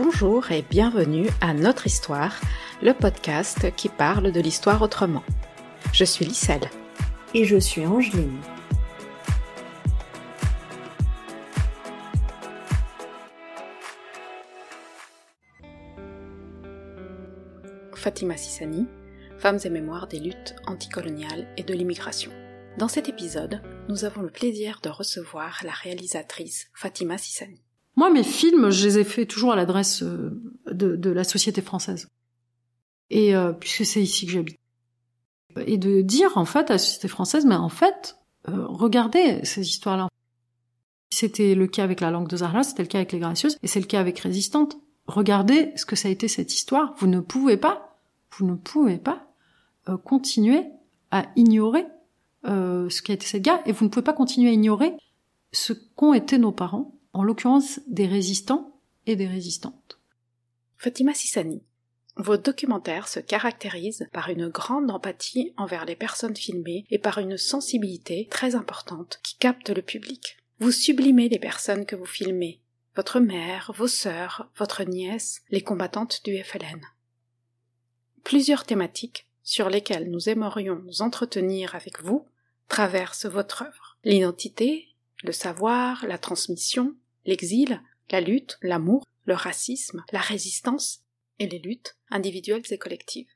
Bonjour et bienvenue à Notre Histoire, le podcast qui parle de l'histoire autrement. Je suis Lisselle. Et je suis Angeline. Fatima Sissani, Femmes et mémoires des luttes anticoloniales et de l'immigration. Dans cet épisode, nous avons le plaisir de recevoir la réalisatrice Fatima Sissani. Moi, mes films, je les ai faits toujours à l'adresse euh, de, la société française. Et euh, puisque c'est ici que j'habite. Et de dire, en fait, à la société française, mais en fait, euh, regardez ces histoires-là. C'était le cas avec la langue de Zahra, c'était le cas avec les gracieuses, et c'est le cas avec Résistante. Regardez ce que ça a été cette histoire. Vous ne pouvez pas, vous ne pouvez pas continuer à ignorer ce qu'a été cette guerre, et vous ne pouvez pas continuer à ignorer ce qu'ont été nos parents, en l'occurrence des résistants et des résistantes. Fatima Sissani, vos documentaires se caractérisent par une grande empathie envers les personnes filmées et par une sensibilité très importante qui capte le public. Vous sublimez les personnes que vous filmez, votre mère, vos sœurs, votre nièce, les combattantes du FLN. Plusieurs thématiques sur lesquelles nous aimerions nous entretenir avec vous traversent votre œuvre. L'identité, le savoir, la transmission, l'exil, la lutte, l'amour, le racisme, la résistance et les luttes individuelles et collectives.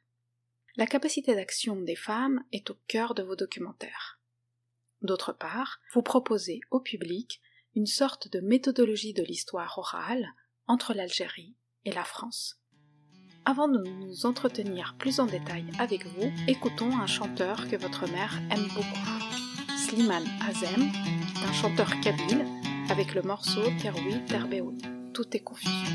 La capacité d'action des femmes est au cœur de vos documentaires. D'autre part, vous proposez au public une sorte de méthodologie de l'histoire orale entre l'Algérie et la France. Avant de nous entretenir plus en détail avec vous, écoutons un chanteur que votre mère aime beaucoup. Slimane Azem, un chanteur kabyle avec le morceau Teroui Terbéoui. Tout est confusion.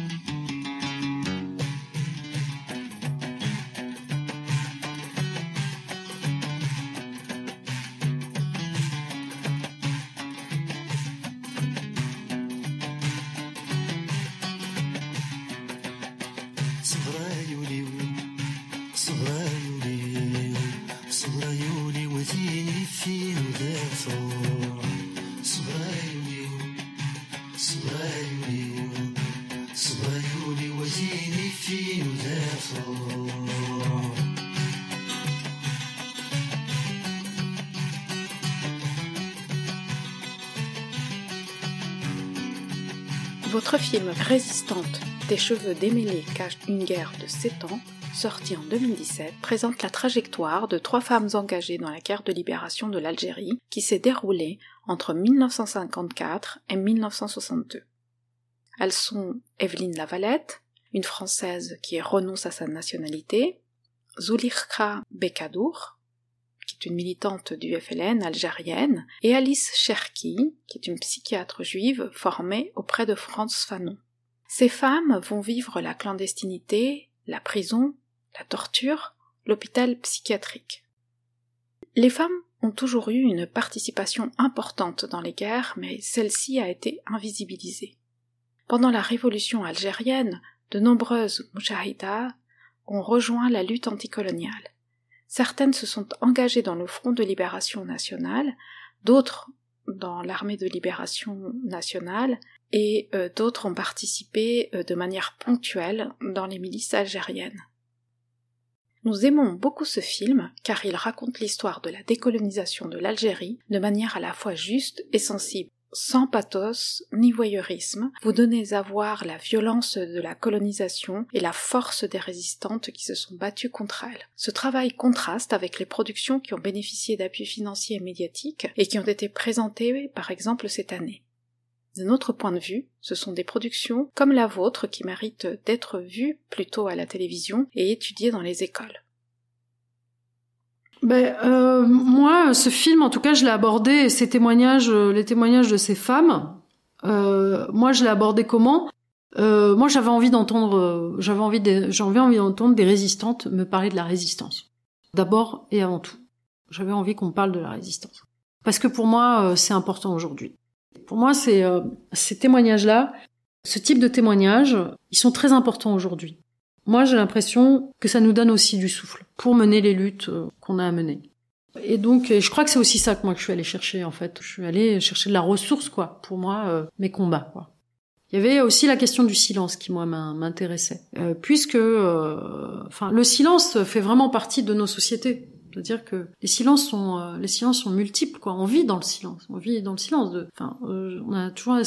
Votre film Résistante, des cheveux démêlés cache une guerre de 7 ans, sorti en 2017, présente la trajectoire de trois femmes engagées dans la guerre de libération de l'Algérie qui s'est déroulée entre 1954 et 1962. Elles sont Evelyne Lavalette, une Française qui renonce à sa nationalité, Zulirka Bekadour, qui est une militante du FLN algérienne, et Alice Cherki, qui est une psychiatre juive formée auprès de Franz Fanon. Ces femmes vont vivre la clandestinité, la prison, la torture, l'hôpital psychiatrique. Les femmes ont toujours eu une participation importante dans les guerres, mais celle-ci a été invisibilisée. Pendant la révolution algérienne, de nombreuses mujahidas ont rejoint la lutte anticoloniale. Certaines se sont engagées dans le Front de libération nationale, d'autres dans l'armée de libération nationale, et euh, d'autres ont participé euh, de manière ponctuelle dans les milices algériennes. Nous aimons beaucoup ce film car il raconte l'histoire de la décolonisation de l'Algérie de manière à la fois juste et sensible sans pathos ni voyeurisme, vous donnez à voir la violence de la colonisation et la force des résistantes qui se sont battues contre elle. Ce travail contraste avec les productions qui ont bénéficié d'appui financiers et médiatiques et qui ont été présentées par exemple cette année. D'un autre point de vue, ce sont des productions comme la vôtre qui méritent d'être vues plutôt à la télévision et étudiées dans les écoles. Ben, euh, moi, ce film, en tout cas, je l'ai abordé, ces témoignages, euh, les témoignages de ces femmes, euh, moi, je l'ai abordé comment? Euh, Moi, j'avais envie d'entendre, euh, j'avais envie, j'avais envie d'entendre des résistantes me parler de la résistance. D'abord et avant tout, j'avais envie qu'on parle de la résistance, parce que pour moi, c'est important aujourd'hui. Pour moi, c'est ces témoignages-là, ce type de témoignages, ils sont très importants aujourd'hui. Moi, j'ai l'impression que ça nous donne aussi du souffle pour mener les luttes euh, qu'on a à mener. Et donc, je crois que c'est aussi ça que moi que je suis allée chercher en fait. Je suis allée chercher de la ressource quoi pour moi, euh, mes combats quoi. Il y avait aussi la question du silence qui moi m'intéressait, euh, puisque, euh, enfin, le silence fait vraiment partie de nos sociétés. C'est-à-dire que les silences sont euh, les silences sont multiples quoi. On vit dans le silence. On vit dans le silence. De, enfin, euh, on a toujours la,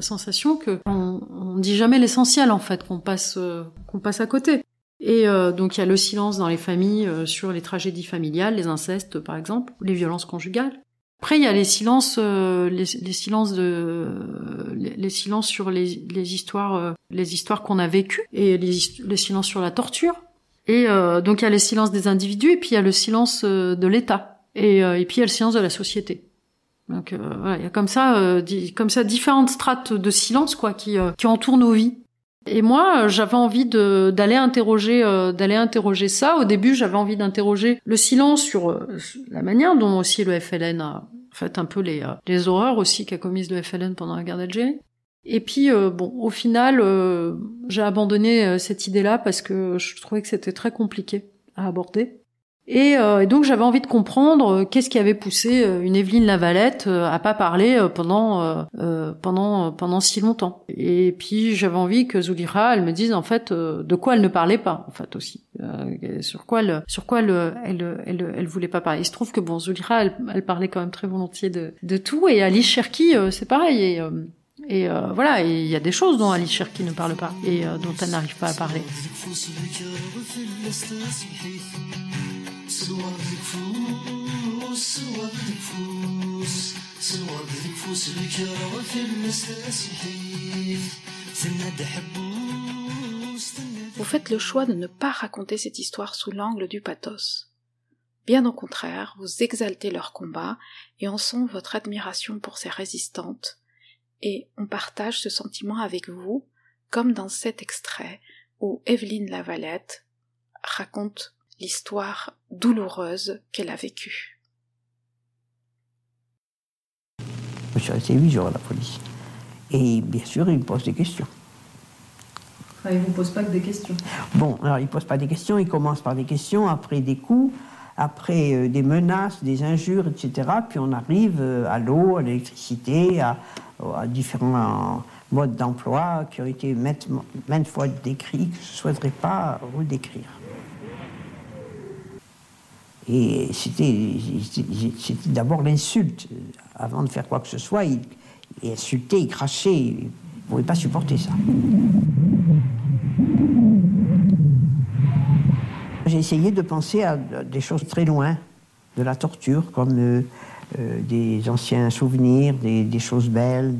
sensation que on, dit jamais l'essentiel en fait, qu'on passe qu'on passe à côté. Et donc il y a le silence dans les familles sur les tragédies familiales, les incestes par exemple, les violences conjugales. Après, il y a les silences, euh, les, silences de, les, silences sur les, les histoires, euh, les histoires qu'on a vécues et les, les, silences sur la torture. Et euh, donc il y a les silences des individus et puis il y a le silence de l'État et, et puis il y a le silence de la société. Donc voilà, il y a comme ça, comme ça différentes strates de silence quoi qui qui entourent nos vies. Et moi, j'avais envie d'aller interroger, d'aller interroger ça. Au début, j'avais envie d'interroger le silence sur la manière dont aussi le FLN a, fait un peu les, euh, les horreurs aussi qu'a commises le FLN pendant la guerre d'Algérie. Et puis euh, bon, au final, euh, j'ai abandonné cette idée-là parce que je trouvais que c'était très compliqué à aborder. Et, et donc j'avais envie de comprendre qu'est-ce qui avait poussé une Evelyne Lavalette à pas parler pendant pendant pendant si longtemps. Et puis j'avais envie que Zulira, elle me dise en fait de quoi elle ne parlait pas en fait aussi. Euh, sur quoi elle, sur quoi elle, elle, elle, elle, voulait pas parler. Il se trouve que bon, Zulira, elle, elle parlait quand même très volontiers de, de tout, et Alice Cherki, euh, c'est pareil. Et, euh, et voilà, il y a des choses dont Alice Cherki ne parle pas et dont elle n'arrive pas à parler. Vous faites le choix de ne pas raconter cette histoire sous l'angle du pathos. Bien au contraire, vous exaltez leur combat et en sent votre admiration pour ces résistantes, et on partage ce sentiment avec vous, comme dans cet extrait où Evelyne Lavalette raconte l'histoire douloureuse qu'elle a vécue. Je suis resté huit jours à la police. Et bien sûr, il me pose des questions. Il ne vous pose pas que des questions. Bon, alors il ne pose pas des questions, il commence par des questions, après des coups, après euh, des menaces, des injures, etc. Puis on arrive euh, à l'eau, à l'électricité, à, différents modes d'emploi qui ont été maintes, fois décrits, que je ne souhaiterais pas redécrire. Et c'était d'abord l'insulte. Avant de faire quoi que ce soit, il, il insultait, il crachait. Il ne pouvait pas supporter ça. J'ai essayé de penser à des choses très loin de la torture, comme euh, euh, des anciens souvenirs, des, choses belles,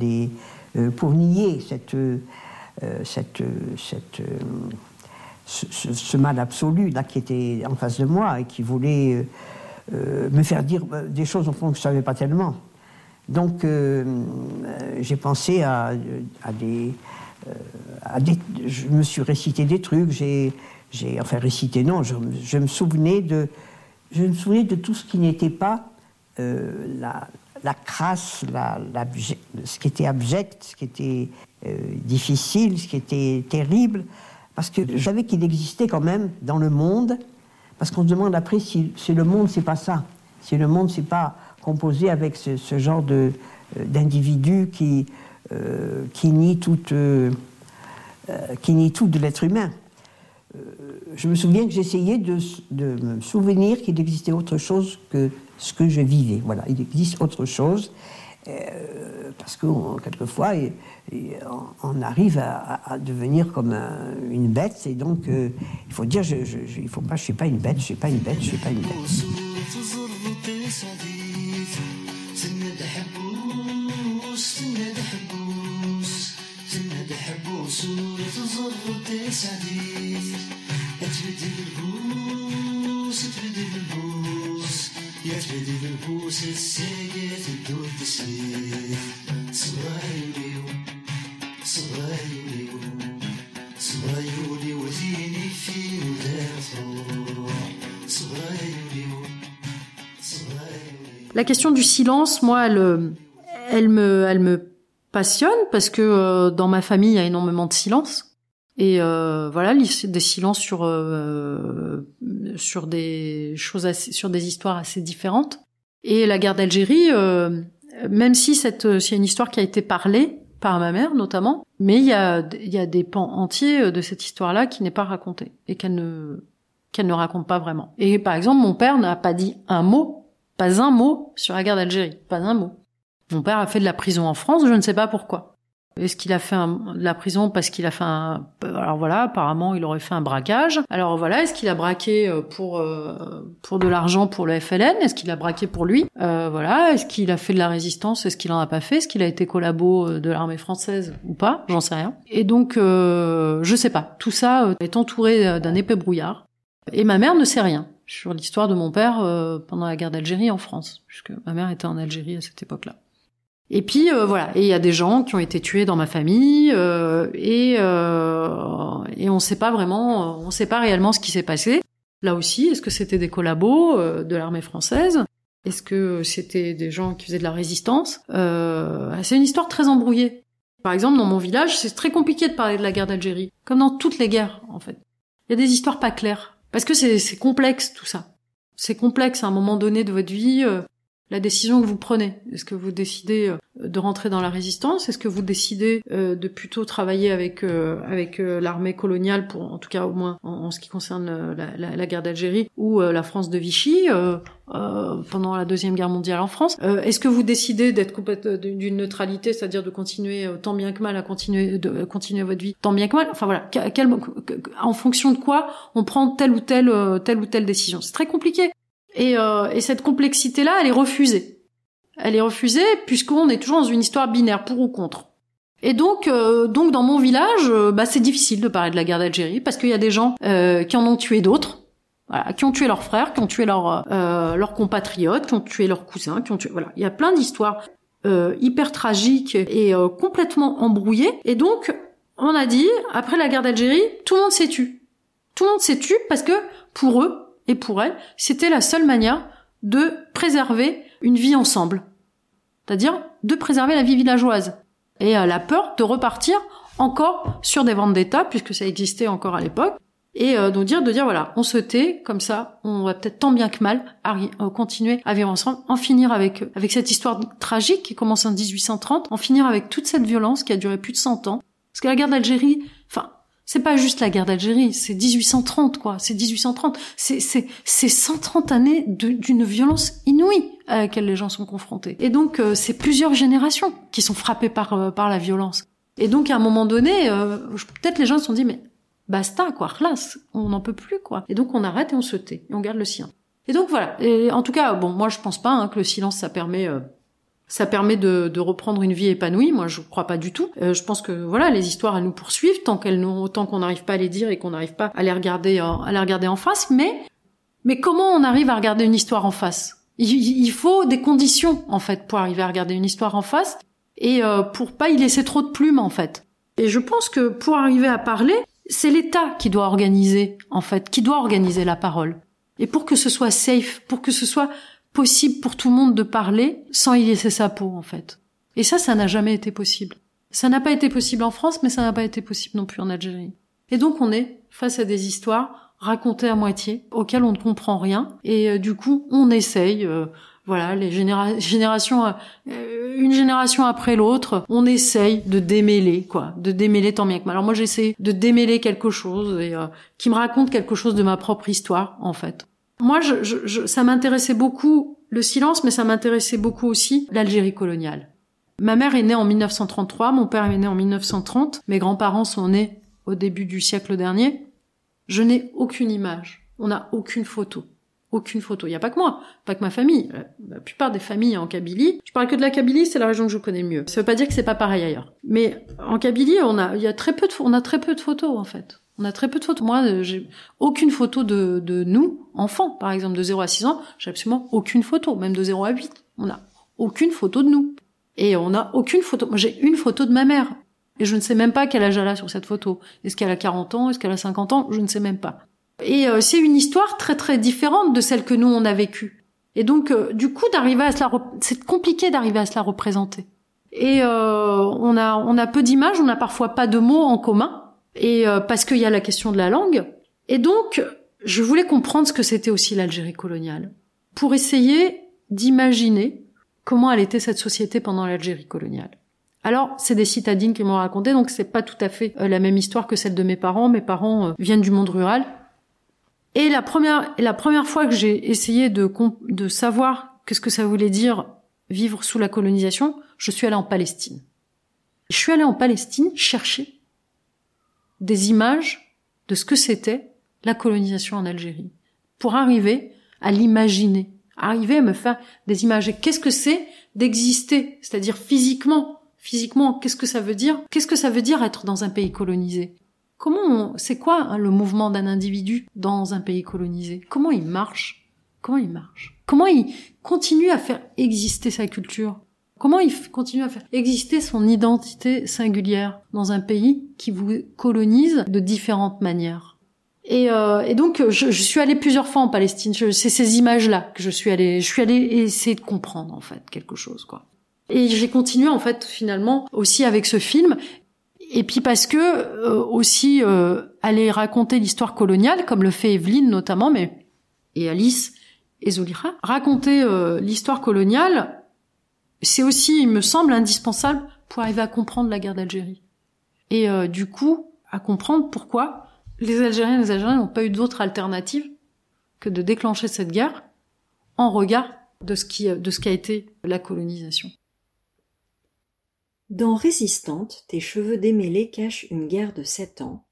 euh, pour nier cette, ce, mal absolu qui était en face de moi et qui voulait me faire dire des choses au fond que je ne savais pas tellement. Donc j'ai pensé à, à, des, à, des, Je me suis récité des trucs, j'ai j'ai enfin récité, non, je, me souvenais de, je me souvenais de tout ce qui n'était pas euh, la, la, crasse, la, ce qui était abject, ce qui était euh, difficile, ce qui était terrible, parce que je savais qu'il existait quand même dans le monde, parce qu'on se demande après si, le monde c'est pas ça, si le monde c'est pas composé avec ce, genre de euh, d'individus qui qui nie qui nie tout de l'être humain. Je me souviens que j'essayais de, me souvenir qu'il existait autre chose que ce que je vivais. Voilà, il existe autre chose. Euh, parce que quelquefois, on, arrive à, devenir comme une bête, et donc euh, il faut dire, je, il faut pas, je suis pas une bête, je suis pas une bête, je suis pas une bête. La question du silence, moi, elle, me passionne parce que euh, dans ma famille, il y a énormément de silence. Et euh, voilà, des silences sur euh, sur des choses, assez, sur des histoires assez différentes. Et la guerre d'Algérie, euh, même si c'est une histoire qui a été parlée par ma mère notamment, mais il y a, il y a des pans entiers de cette histoire-là qui n'est pas racontée et qu'elle ne qu'elle ne raconte pas vraiment. Et par exemple, mon père n'a pas dit un mot, pas un mot sur la guerre d'Algérie, pas un mot. Mon père a fait de la prison en France, je ne sais pas pourquoi. Est-ce qu'il a fait de la prison parce qu'il a fait un... Alors voilà, apparemment, il aurait fait un braquage. Alors voilà, est-ce qu'il a braqué euh, pour euh, pour de l'argent pour le FLN Est-ce qu'il a braqué pour lui? Euh, Voilà, est-ce qu'il a fait de la résistance? Est-ce qu'il en a pas fait? Est-ce qu'il a été collabo de l'armée française ou pas? J'en sais rien. Et donc, euh, je sais pas. Tout ça est entouré d'un épais brouillard. Et ma mère ne sait rien sur l'histoire de mon père pendant la guerre d'Algérie en France, puisque ma mère était en Algérie à cette époque-là. Et puis euh, voilà, et il y a des gens qui ont été tués dans ma famille euh, et euh, et on sait pas vraiment, on sait pas réellement ce qui s'est passé. Là aussi, est-ce que c'était des collabos de l'armée française? Est-ce que c'était des gens qui faisaient de la résistance? C'est une histoire très embrouillée. Par exemple, dans mon village, c'est très compliqué de parler de la guerre d'Algérie, comme dans toutes les guerres en fait. Il y a des histoires pas claires parce que c'est complexe tout ça. C'est complexe à un moment donné de votre vie la décision que vous prenez. Est-ce que vous décidez euh, de rentrer dans la résistance? Est-ce que vous décidez euh, de plutôt travailler avec euh, avec l'armée coloniale pour, en tout cas au moins en, ce qui concerne la, guerre d'Algérie ou la France de Vichy pendant la deuxième guerre mondiale en France? Est-ce que vous décidez d'être d'une neutralité, c'est-à-dire de continuer tant bien que mal à continuer de continuer votre vie tant bien que mal? Enfin voilà, en fonction de quoi on prend telle ou telle telle ou telle décision? C'est très compliqué. Et, euh, et cette complexité-là, elle est refusée. Elle est refusée puisqu'on est toujours dans une histoire binaire, pour ou contre. Et donc, euh, donc dans mon village, euh, bah, c'est difficile de parler de la guerre d'Algérie parce qu'il y a des gens qui en ont tué d'autres, voilà, qui ont tué leurs frères, qui ont tué leurs leurs compatriotes, qui ont tué leurs cousins, qui ont tué. Voilà, il y a plein d'histoires hyper tragiques et complètement embrouillées. Et donc, on a dit après la guerre d'Algérie, tout le monde s'est tu. Tout le monde s'est tu parce que pour eux, et pour elle, c'était la seule manière de préserver une vie ensemble. C'est-à-dire de préserver la vie villageoise. Et la peur de repartir encore sur des ventes d'État, puisque ça existait encore à l'époque, et euh, de dire de dire voilà on se tait comme ça on va peut-être tant bien que mal euh, continuer à vivre ensemble en finir avec avec cette histoire tragique qui commence en 1830 en finir avec toute cette violence qui a duré plus de 100 ans parce que la guerre d'Algérie enfin c'est pas juste la guerre d'Algérie, c'est 1830 quoi, c'est 1830, c'est c'est c'est 130 années d'une violence inouïe à laquelle les gens sont confrontés. Et donc euh, c'est plusieurs générations qui sont frappées par euh, par la violence. Et donc à un moment donné, euh, peut-être les gens se sont dit mais basta quoi, classe, on n'en peut plus quoi. Et donc on arrête et on se tait et on garde le sien. Et donc voilà. Et en tout cas, bon, moi je pense pas hein, que le silence ça permet ça permet de, de, reprendre une vie épanouie. Moi, je crois pas du tout. Euh, je pense que voilà, les histoires elles nous poursuivent tant qu'elles nous, tant qu'on n'arrive pas à les dire et qu'on n'arrive pas à les regarder, à les regarder en face. Mais, mais comment on arrive à regarder une histoire en face? Il, il, faut des conditions en fait pour arriver à regarder une histoire en face et euh, pour pas y laisser trop de plumes en fait. Et je pense que pour arriver à parler, c'est l'État qui doit organiser en fait, qui doit organiser la parole. Et pour que ce soit safe, pour que ce soit possible pour tout le monde de parler sans y laisser sa peau, en fait. Et ça, ça n'a jamais été possible. Ça n'a pas été possible en France, mais ça n'a pas été possible non plus en Algérie. Et donc on est face à des histoires racontées à moitié, auxquelles on ne comprend rien, et euh, du coup on essaye, euh, voilà, les générations, euh, une génération après l'autre, on essaye de démêler, quoi, de démêler tant bien que mal. Alors moi j'essaie de démêler quelque chose et qui me raconte quelque chose de ma propre histoire, en fait. Moi, je, je, ça m'intéressait beaucoup le silence, mais ça m'intéressait beaucoup aussi l'Algérie coloniale. Ma mère est née en 1933, mon père est né en 1930, mes grands-parents sont nés au début du siècle dernier. Je n'ai aucune image, on n'a aucune photo. Aucune photo. Il n'y a pas que moi, pas que ma famille. La plupart des familles en Kabylie, je parle que de la Kabylie, c'est la région que je connais mieux. Ça veut pas dire que c'est pas pareil ailleurs. Mais en Kabylie, on a, il y a très peu de, on a très peu de photos en fait. On a très peu de photos. Moi, euh, j'ai aucune photo de, de nous, enfants, par exemple, de 0 à 6 ans. J'ai absolument aucune photo, même de 0 à 8. On a aucune photo de nous. Et on n'a aucune photo. Moi, j'ai une photo de ma mère. Et je ne sais même pas quel âge elle a sur cette photo. Est-ce qu'elle a 40 ans? Est-ce qu'elle a 50 ans? Je ne sais même pas. Et euh, c'est une histoire très très différente de celle que nous on a vécue. Et donc, euh, du coup, d'arriver à se la, c'est compliqué d'arriver à se la représenter. Et on a on a peu d'images, on n'a parfois pas de mots en commun et euh, parce qu'il y a la question de la langue. Et donc, je voulais comprendre ce que c'était aussi l'Algérie coloniale, pour essayer d'imaginer comment elle était cette société pendant l'Algérie coloniale. Alors, c'est des citadines qui m'ont raconté, donc c'est pas tout à fait euh, la même histoire que celle de mes parents. Mes parents euh, viennent du monde rural. Et la première, la première fois que j'ai essayé de, de savoir qu'est-ce que ça voulait dire vivre sous la colonisation, je suis allée en Palestine. Je suis allée en Palestine chercher des images de ce que c'était la colonisation en Algérie, pour arriver à l'imaginer, arriver à me faire des images. Qu'est-ce que c'est d'exister, c'est-à-dire physiquement Physiquement, qu'est-ce que ça veut dire? Qu'est-ce que ça veut dire être dans un pays colonisé? Comment c'est quoi hein, le mouvement d'un individu dans un pays colonisé? Comment il marche? Comment il marche? Comment il continue à faire exister sa culture? Comment il continue à faire exister son identité singulière dans un pays qui vous colonise de différentes manières? Et, euh, et, donc je, suis allée plusieurs fois en Palestine. C'est ces images-là que je suis allée. Je suis allée essayer de comprendre en fait quelque chose, quoi. Et j'ai continué en fait finalement aussi avec ce film. Et puis parce que euh, aussi euh, aller raconter l'histoire coloniale, comme le fait Evelyne notamment, mais et Alice et Zolira, raconter euh, l'histoire coloniale, c'est aussi, il me semble, indispensable pour arriver à comprendre la guerre d'Algérie. Et euh, du coup, à comprendre pourquoi les Algériens et les Algériens n'ont pas eu d'autre alternative que de déclencher cette guerre en regard de ce qui, de ce qu'a été la colonisation. Dans Résistante, tes cheveux démêlés cachent une guerre de sept ans,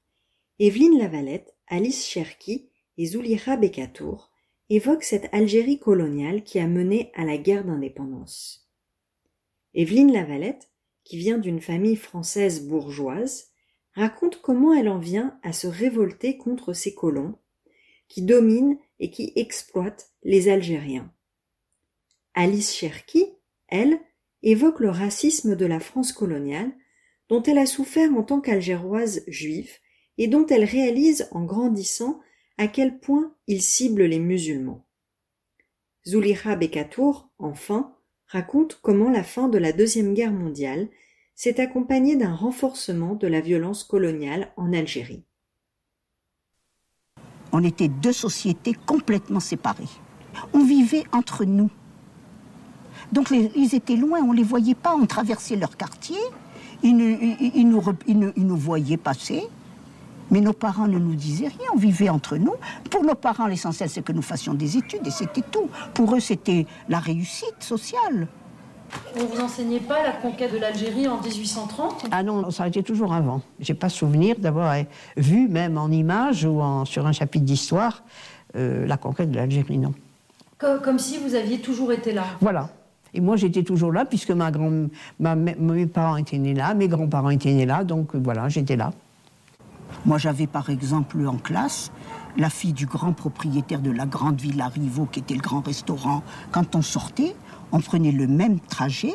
Evelyne Lavalette, Alice Cherki et Zoulira Bekatour évoquent cette Algérie coloniale qui a mené à la guerre d'indépendance. Evelyne Lavalette, qui vient d'une famille française bourgeoise, raconte comment elle en vient à se révolter contre ces colons, qui dominent et qui exploitent les Algériens. Alice Cherki, elle, évoque le racisme de la France coloniale, dont elle a souffert en tant qu'algéroise juive et dont elle réalise en grandissant à quel point il cible les musulmans. Zulira Bekatour, enfin, raconte comment la fin de la Deuxième Guerre mondiale s'est accompagnée d'un renforcement de la violence coloniale en Algérie. On était deux sociétés complètement séparées. On vivait entre nous. Donc ils étaient loin, on ne les voyait pas, on traversait leur quartier, ils, nous, nous, voyaient passer, mais nos parents ne nous disaient rien, on vivait entre nous. Pour nos parents, l'essentiel, c'est que nous fassions des études, et c'était tout. Pour eux, c'était la réussite sociale. On vous enseignait pas la conquête de l'Algérie en 1830 Ah non, ça a été toujours avant. J'ai pas souvenir d'avoir vu, même en image ou en, sur un chapitre d'histoire, euh, la conquête de l'Algérie, non. Comme si vous aviez toujours été là. Voilà. Et moi, j'étais toujours là, puisque ma grand, ma, mes parents étaient nés là, mes grands-parents étaient nés là, donc voilà, j'étais là. Moi, j'avais par exemple en classe la fille du grand propriétaire de la grande villa Rivaux, qui était le grand restaurant. Quand on sortait, on prenait le même trajet,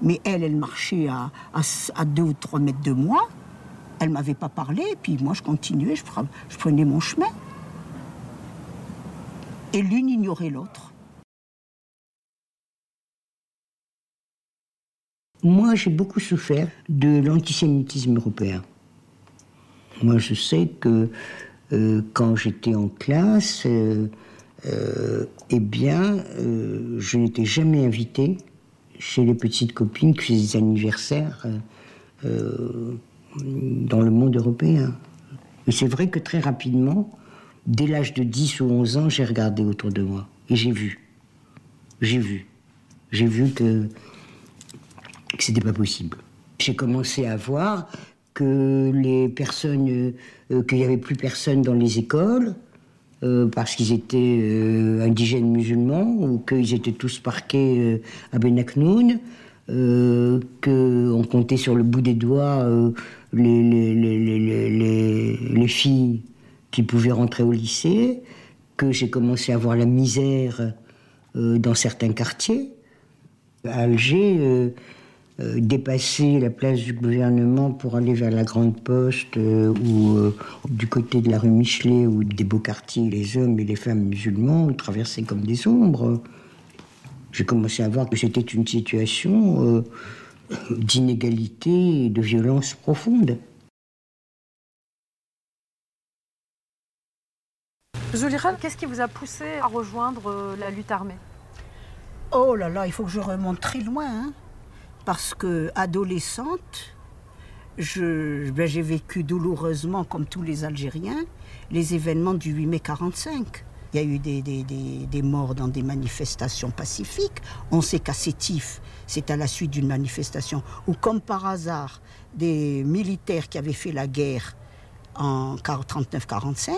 mais elle, elle marchait à, à, deux ou trois mètres de moi. Elle m'avait pas parlé, et puis moi, je continuais, je, je prenais mon chemin. Et l'une ignorait l'autre. Moi, j'ai beaucoup souffert de l'antisémitisme européen. Moi, je sais que euh, quand j'étais en classe, euh, euh, eh bien, je n'étais jamais invitée chez les petites copines faisaient des anniversaires dans le monde européen. Et c'est vrai que très rapidement, dès l'âge de 10 ou 11 ans, j'ai regardé autour de moi et j'ai vu. J'ai vu. J'ai vu que que c'était pas possible. J'ai commencé à voir que les personnes, euh, qu'il n'y avait plus personne dans les écoles, euh, parce qu'ils étaient euh, indigènes musulmans, ou qu'ils étaient tous parqués à Benaknoun, qu'on comptait sur le bout des doigts les, les, les, les, filles qui pouvaient rentrer au lycée, que j'ai commencé à voir la misère dans certains quartiers. À Alger, euh, dépasser la place du gouvernement pour aller vers la Grande Poste euh, ou euh, du côté de la rue Michelet ou des beaux quartiers, les hommes et les femmes musulmans traversaient comme des ombres. J'ai commencé à voir que c'était une situation d'inégalité et de violence profonde. Zolira, qu'est-ce qui vous a poussé à rejoindre la lutte armée? Oh là là, il faut que je remonte très loin. Hein parce que adolescente, ben, j'ai vécu douloureusement, comme tous les Algériens, les événements du 8 mai 45. Il y a eu des, morts dans des manifestations pacifiques. On sait qu'à Sétif, c'est à la suite d'une manifestation où, comme par hasard, des militaires qui avaient fait la guerre en 39-45,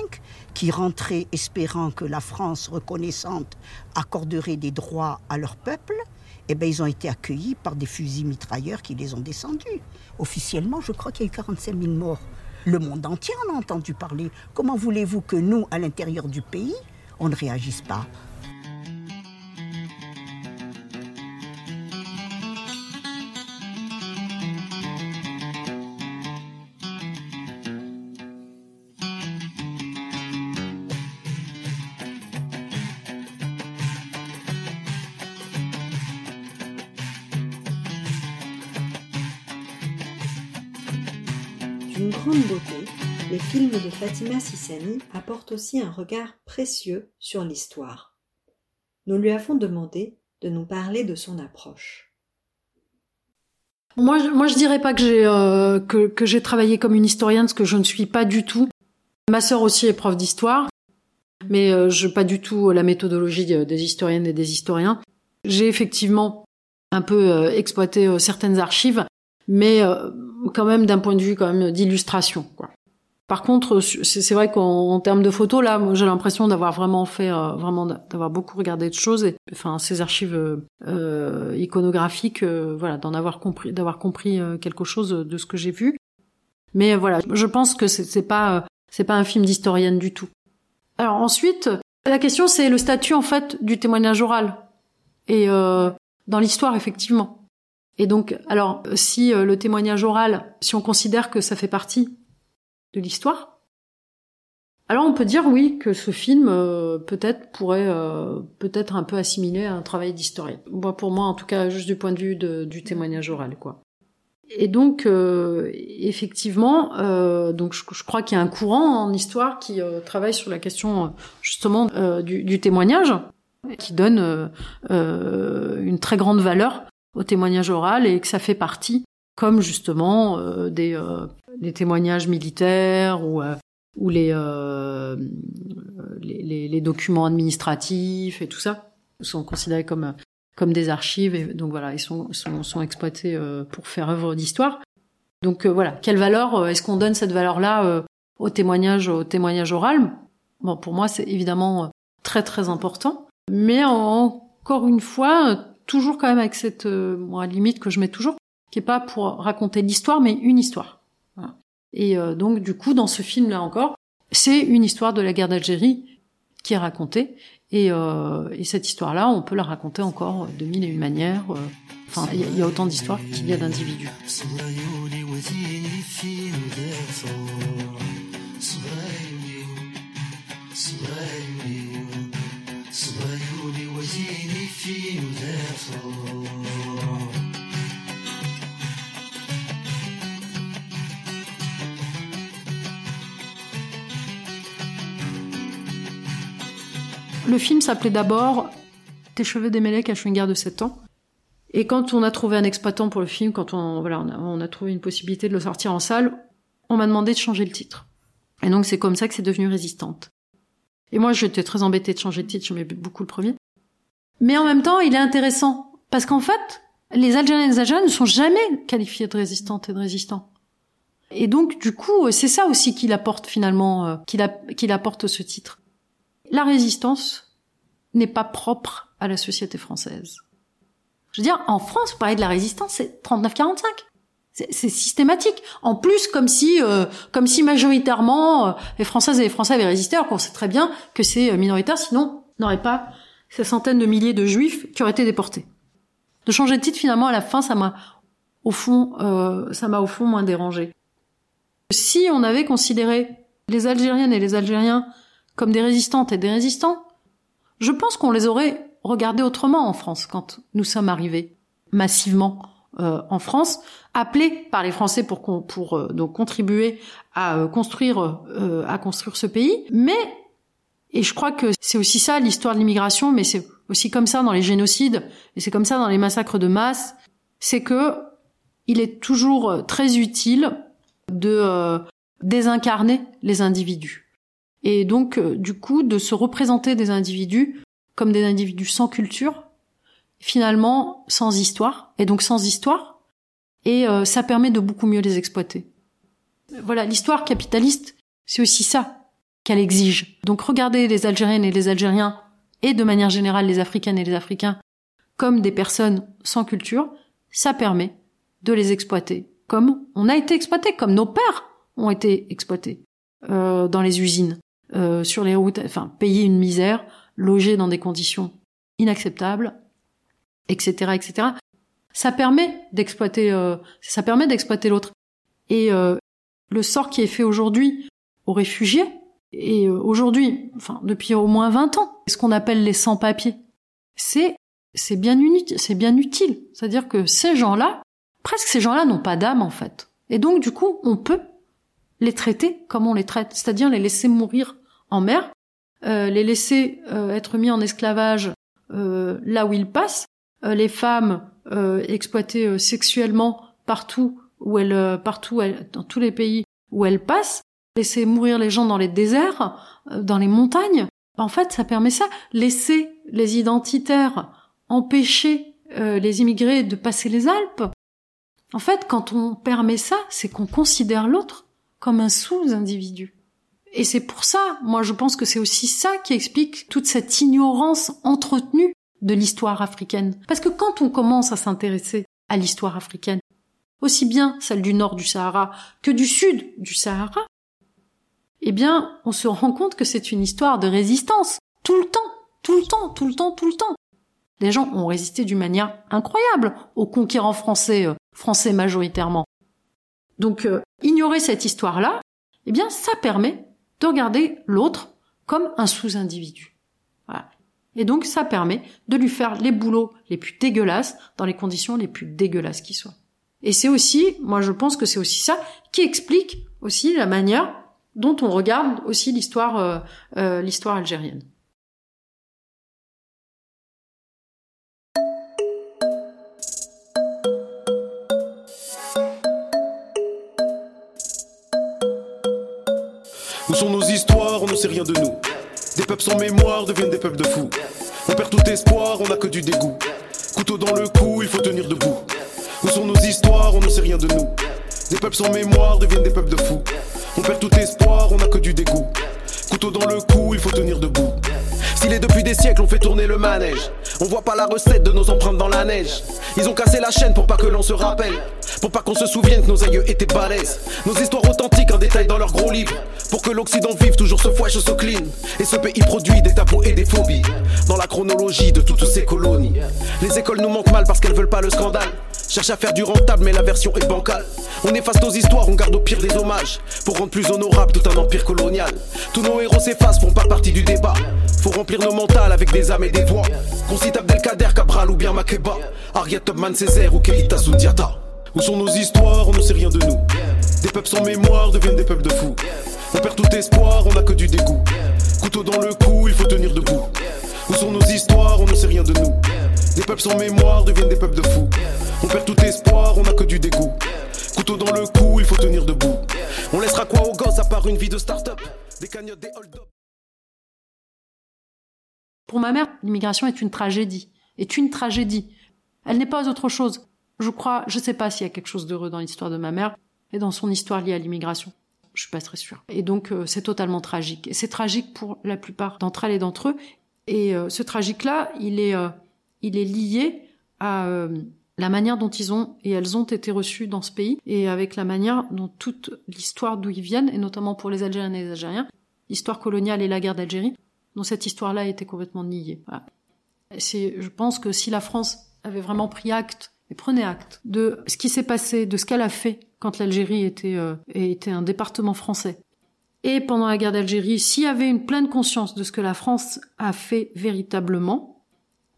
qui rentraient espérant que la France reconnaissante accorderait des droits à leur peuple, eh bien, ils ont été accueillis par des fusils mitrailleurs qui les ont descendus. Officiellement, je crois qu'il y a eu 45 000 morts. Le monde entier en a entendu parler. Comment voulez-vous que nous, à l'intérieur du pays, on ne réagisse pas? D'une grande beauté, les films de Fatima Sissani apportent aussi un regard précieux sur l'histoire. Nous lui avons demandé de nous parler de son approche. Moi, je, moi, dirais pas que j'ai euh, que, j'ai travaillé comme une historienne, ce que je ne suis pas du tout. Ma sœur aussi est prof d'histoire, mais euh, pas du tout la méthodologie des historiennes et des historiens. J'ai effectivement un peu euh, exploité certaines archives, mais quand même d'un point de vue quand même d'illustration. Par contre, c'est vrai qu'en termes de photos, là, j'ai l'impression d'avoir vraiment fait, euh, vraiment d'avoir beaucoup regardé de choses. Et, enfin, ces archives euh, iconographiques, euh, voilà, d'en avoir compris, d'avoir compris quelque chose de ce que j'ai vu. Mais voilà, je pense que c'est pas, c'est pas un film d'historienne du tout. Alors ensuite, la question c'est le statut en fait du témoignage oral et dans l'histoire effectivement. Et donc, alors, si euh, le témoignage oral, si on considère que ça fait partie de l'histoire, alors on peut dire oui que ce film euh, peut-être pourrait euh, peut-être un peu assimiler à un travail d'historien. Moi, pour moi, en tout cas, juste du point de vue du témoignage oral, quoi. Et donc, effectivement, donc je, crois qu'il y a un courant en histoire qui travaille sur la question justement du, du, témoignage, qui donne une très grande valeur au témoignage oral et que ça fait partie, comme justement euh, des, euh, des, témoignages militaires ou, euh, ou les, les, les, documents administratifs et tout ça sont considérés comme comme des archives et donc voilà ils sont sont, sont exploités pour faire œuvre d'histoire. Donc voilà, quelle valeur est-ce qu'on donne cette valeur là au témoignage au témoignage oral? Bon pour moi c'est évidemment très très important, mais encore une fois toujours quand même avec cette euh, limite que je mets toujours, qui est pas pour raconter l'histoire, mais une histoire. Et euh, donc du coup, dans ce film-là encore, c'est une histoire de la guerre d'Algérie qui est racontée. Et, euh, et cette histoire-là, on peut la raconter encore de mille et une manières. Euh. Enfin, il y, a autant d'histoires qu'il y a d'individus. Le film s'appelait d'abord Tes cheveux démêlés cachent une guerre de 7 ans. Et quand on a trouvé un exploitant pour le film, quand on, voilà, on a, trouvé une possibilité de le sortir en salle, on m'a demandé de changer le titre. Et donc c'est comme ça que c'est devenu Résistante. Et moi j'étais très embêtée de changer de titre, j'aimais beaucoup le premier. Mais en même temps, il est intéressant. Parce qu'en fait, les Algériens et les Algériens ne sont jamais qualifiés de résistantes et de résistants. Et donc, du coup, c'est ça aussi qu'il apporte finalement, euh, qu'il apporte ce titre la résistance n'est pas propre à la société française. Je veux dire, en France, vous parlez de la résistance, c'est 39-45. C'est systématique. En plus, comme si, euh, comme si majoritairement euh, les Françaises et les Français avaient résisté, alors qu'on sait très bien que c'est euh, minoritaire, sinon on n'aurait pas ces centaines de milliers de Juifs qui auraient été déportés. De changer de titre, finalement, à la fin, ça m'a, au fond, ça m'a au fond moins dérangé. Si on avait considéré les Algériennes et les Algériens comme des résistantes et des résistants, je pense qu'on les aurait regardés autrement en France quand nous sommes arrivés massivement euh, en France, appelés par les Français pour, pour euh, donc contribuer à euh, construire à construire ce pays. Mais et je crois que c'est aussi ça l'histoire de l'immigration, mais c'est aussi comme ça dans les génocides et c'est comme ça dans les massacres de masse. c'est que il est toujours très utile de euh, désincarner les individus. Et donc, euh, du coup, de se représenter des individus comme des individus sans culture, finalement sans histoire, et donc sans histoire, et euh, ça permet de beaucoup mieux les exploiter. Voilà, l'histoire capitaliste, c'est aussi ça qu'elle exige. Donc regardez les Algériennes et les Algériens, et de manière générale les Africaines et les Africains, comme des personnes sans culture, ça permet de les exploiter comme on a été exploité, comme nos pères ont été exploités euh, dans les usines, euh, sur les routes, enfin payer une misère, loger dans des conditions inacceptables, etc., etc. Ça permet d'exploiter, euh, ça permet d'exploiter l'autre. Et euh, le sort qui est fait aujourd'hui aux réfugiés, et euh, aujourd'hui, enfin depuis au moins 20 ans, ce qu'on appelle les sans-papiers, c'est c'est bien utile, c'est bien utile. C'est-à-dire que ces gens-là, presque ces gens-là n'ont pas d'âme en fait. Et donc du coup, on peut les traiter comme on les traite, c'est-à-dire les laisser mourir en mer, euh, les laisser euh, être mis en esclavage là où ils passent, les femmes exploitées sexuellement partout où elles, partout dans tous les pays où elles passent, laisser mourir les gens dans les déserts, dans les montagnes. En fait, ça permet ça. Laisser les identitaires empêcher les immigrés de passer les Alpes, en fait, quand on permet ça, c'est qu'on considère l'autre comme un sous-individu. Et c'est pour ça, moi je pense que c'est aussi ça qui explique toute cette ignorance entretenue de l'histoire africaine. Parce que quand on commence à s'intéresser à l'histoire africaine, aussi bien celle du nord du Sahara que du sud du Sahara, eh bien, on se rend compte que c'est une histoire de résistance. Tout le temps, tout le temps, tout le temps, tout le temps. Les gens ont résisté d'une manière incroyable aux conquérants français, euh, français majoritairement. Donc euh, ignorer cette histoire-là, eh bien ça permet de regarder l'autre comme un sous-individu. Voilà. Et donc ça permet de lui faire les boulots les plus dégueulasses dans les conditions les plus dégueulasses qui soient. Et c'est aussi, moi je pense que c'est aussi ça qui explique aussi la manière dont on regarde aussi l'histoire euh, euh, l'histoire algérienne. Où sont nos histoires On ne sait rien de nous. Des peuples sans mémoire deviennent des peuples de fous. On perd tout espoir, on n'a que du dégoût. Couteau dans le cou, il faut tenir debout. Où sont nos histoires On ne sait rien de nous. Des peuples sans mémoire deviennent des peuples de fous. On perd tout espoir, on n'a que du dégoût. Couteau dans le cou, il faut tenir debout. S'il est depuis des siècles, on fait tourner le manège. On voit pas la recette de nos empreintes dans la neige. Ils ont cassé la chaîne pour pas que l'on se rappelle. Pour pas qu'on se souvienne que nos aïeux étaient balèzes. Nos histoires authentiques en détail dans leurs gros livres. Pour que l'Occident vive toujours ce fouet, ce clean. Et ce pays produit des tabous et des phobies. Dans la chronologie de toutes ces colonies. Les écoles nous manquent mal parce qu'elles veulent pas le scandale. Cherche à faire du rentable, mais la version est bancale. On efface nos histoires, on garde au pire des hommages. Pour rendre plus honorable tout un empire colonial. Tous nos héros s'effacent, font pas partie du débat. Faut remplir nos mentales avec des âmes et des voix. Qu'on cite Abdelkader, Cabral ou bien Makeba. Ariet Tubman, Césaire ou Keita Sundiata. Où sont nos histoires On ne sait rien de nous. Des peuples sans mémoire deviennent des peuples de fous. On perd tout espoir, on n'a que du dégoût. Couteau dans le cou, il faut tenir debout. Où sont nos histoires On ne sait rien de nous. Des peuples sans mémoire deviennent des peuples de fous. On perd tout espoir, on n'a que du dégoût. Couteau dans le cou, il faut tenir debout. On laissera quoi aux gosses à part une vie de start-up? Des cagnottes, des hold-up. Pour ma mère, l'immigration est une tragédie. Est une tragédie. Elle n'est pas autre chose. Je crois, je sais pas s'il y a quelque chose d'heureux dans l'histoire de ma mère et dans son histoire liée à l'immigration. Je suis pas très sûre. Et donc, euh, c'est totalement tragique. Et c'est tragique pour la plupart d'entre elles et d'entre eux. Et euh, ce tragique-là, il est, euh, il est lié à euh, la manière dont ils ont et elles ont été reçues dans ce pays et avec la manière dont toute l'histoire d'où ils viennent, et notamment pour les Algériens et les Algériens, l'histoire coloniale et la guerre d'Algérie, dont cette histoire-là a été complètement niée. Voilà. C'est, je pense que si la France avait vraiment pris acte et prenait acte de ce qui s'est passé, de ce qu'elle a fait quand l'Algérie était, euh, était un département français, et pendant la guerre d'Algérie, s'il y avait une pleine conscience de ce que la France a fait véritablement,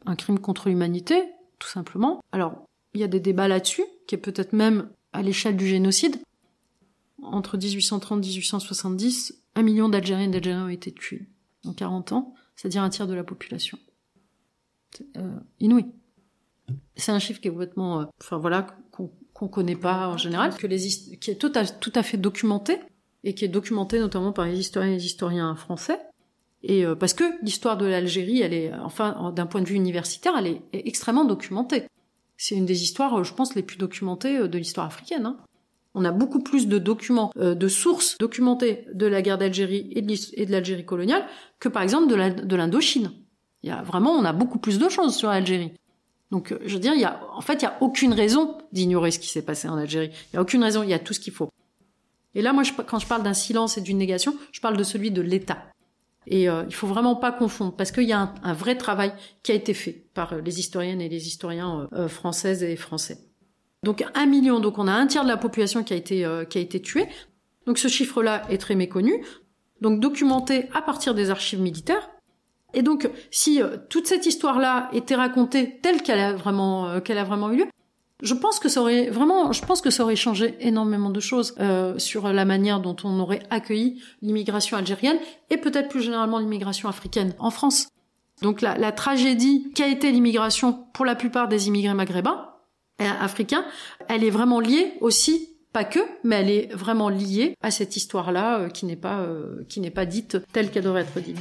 un crime contre l'humanité, tout simplement. Alors, il y a des débats là-dessus, qui est peut-être même à l'échelle du génocide. Entre 1830 et 1870, un million d'Algériens et d'Algériens ont été tués en 40 ans, c'est-à-dire un tiers de la population. Euh, inouï. C'est un chiffre qui est complètement, euh, enfin voilà, qu'on qu'on connaît pas en général, que les qui est tout à, tout à fait documenté et qui est documenté notamment par les historiens et les historiens français. Et euh, parce que l'histoire de l'Algérie, elle est, enfin, d'un point de vue universitaire, elle est, extrêmement documentée. C'est une des histoires, je pense, les plus documentées de l'histoire africaine. Hein. On a beaucoup plus de documents, de sources documentées de la guerre d'Algérie et de l'Algérie coloniale que par exemple de l'Indochine. Il y a vraiment, on a beaucoup plus de choses sur l'Algérie. Donc, euh, je veux dire, il y a, en fait, il y a aucune raison d'ignorer ce qui s'est passé en Algérie. Il y a aucune raison, il y a tout ce qu'il faut. Et là, moi, quand je parle d'un silence et d'une négation, je parle de celui de l'État. Et euh, il faut vraiment pas confondre, parce qu'il y a un, vrai travail qui a été fait par euh, les historiennes et les historiens euh, françaises et français. Donc un million, donc on a un tiers de la population qui a été qui a été tuée. Donc ce chiffre-là est très méconnu. Donc documenté à partir des archives militaires, et donc, si euh, toute cette histoire-là était racontée telle qu'elle a vraiment euh, qu'elle a vraiment eu lieu, je pense que ça aurait vraiment, je pense que ça aurait changé énormément de choses euh, sur la manière dont on aurait accueilli l'immigration algérienne et peut-être plus généralement l'immigration africaine en France. Donc la, la tragédie qu'a été l'immigration pour la plupart des immigrés maghrébins, africains, elle est vraiment liée aussi pas que, mais elle est vraiment liée à cette histoire-là qui n'est pas qui n'est pas dite telle qu'elle devrait être dite.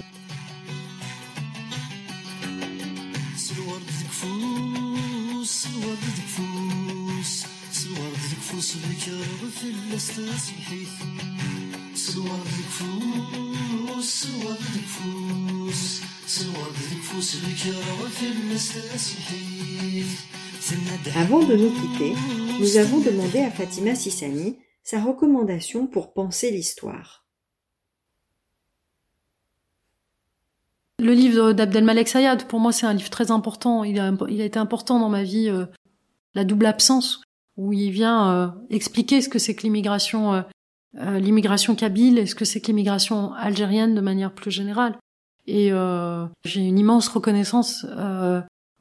Avant de nous quitter, nous avons demandé à Fatima Sissani sa recommandation pour penser l'histoire. Le livre d'Abdelmalek Sayad, pour moi, c'est un livre très important. Il a, il a été important dans ma vie. Euh, la double absence, où il vient euh, expliquer ce que c'est que l'immigration, euh, euh, l'immigration kabyle et ce que c'est que l'immigration algérienne de manière plus générale. Et j'ai une immense reconnaissance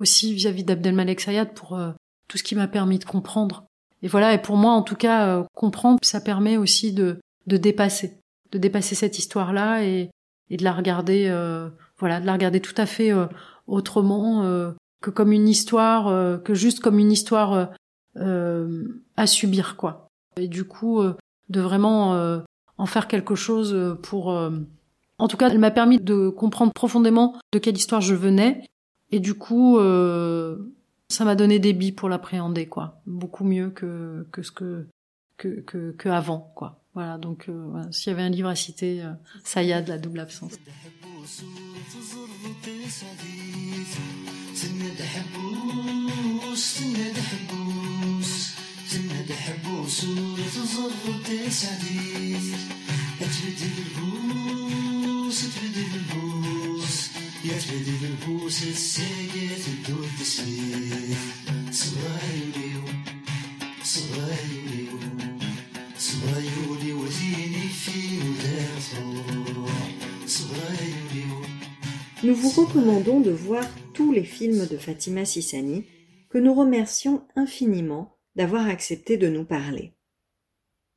aussi vis-à-vis d'Abdelmalek Sayad pour tout ce qui m'a permis de comprendre. Et voilà, et pour moi, en tout cas, comprendre, ça permet aussi de, de dépasser, de dépasser cette histoire-là et, et de la regarder, voilà, de la regarder tout à fait autrement que comme une histoire, que juste comme une histoire euh, à subir quoi. Et du coup, euh, de vraiment euh, en faire quelque chose pour. En tout cas, elle m'a permis de comprendre profondément de quelle histoire je venais, et du coup, ça m'a donné des billes pour l'appréhender quoi, beaucoup mieux que que ce que que que, que avant quoi. Voilà, donc s'il y avait un livre à citer, euh, Sayad, la double absence. Nous vous recommandons de voir tous les films de Fatima Sissani, que nous remercions infiniment d'avoir accepté de nous parler.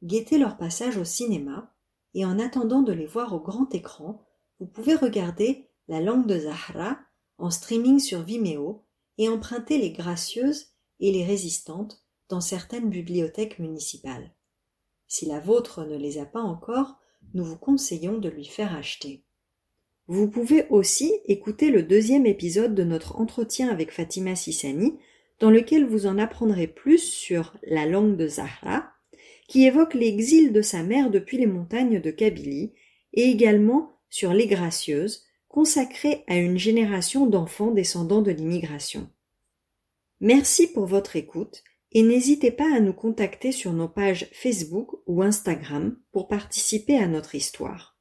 Guettez leur passage au cinéma, et en attendant de les voir au grand écran, vous pouvez regarder La langue de Zahra en streaming sur Vimeo et emprunter Les Gracieuses et Les Résistantes dans certaines bibliothèques municipales. Si la vôtre ne les a pas encore, nous vous conseillons de lui faire acheter. Vous pouvez aussi écouter le deuxième épisode de notre entretien avec Fatima Sissani, dans lequel vous en apprendrez plus sur la langue de Zahra, qui évoque l'exil de sa mère depuis les montagnes de Kabylie, et également sur Les Gracieuses, consacrée à une génération d'enfants descendants de l'immigration. Merci pour votre écoute et n'hésitez pas à nous contacter sur nos pages Facebook ou Instagram pour participer à notre histoire.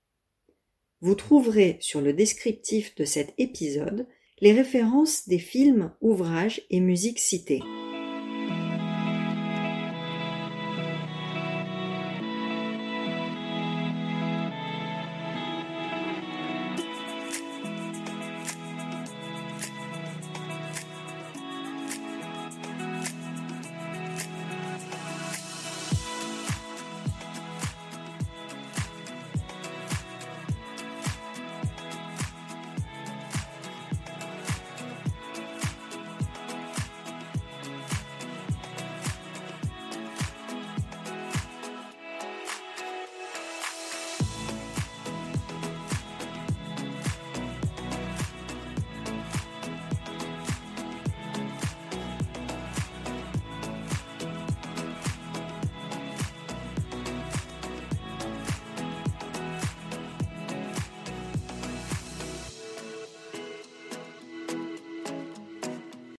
Vous trouverez sur le descriptif de cet épisode les références des films, ouvrages et musiques cités.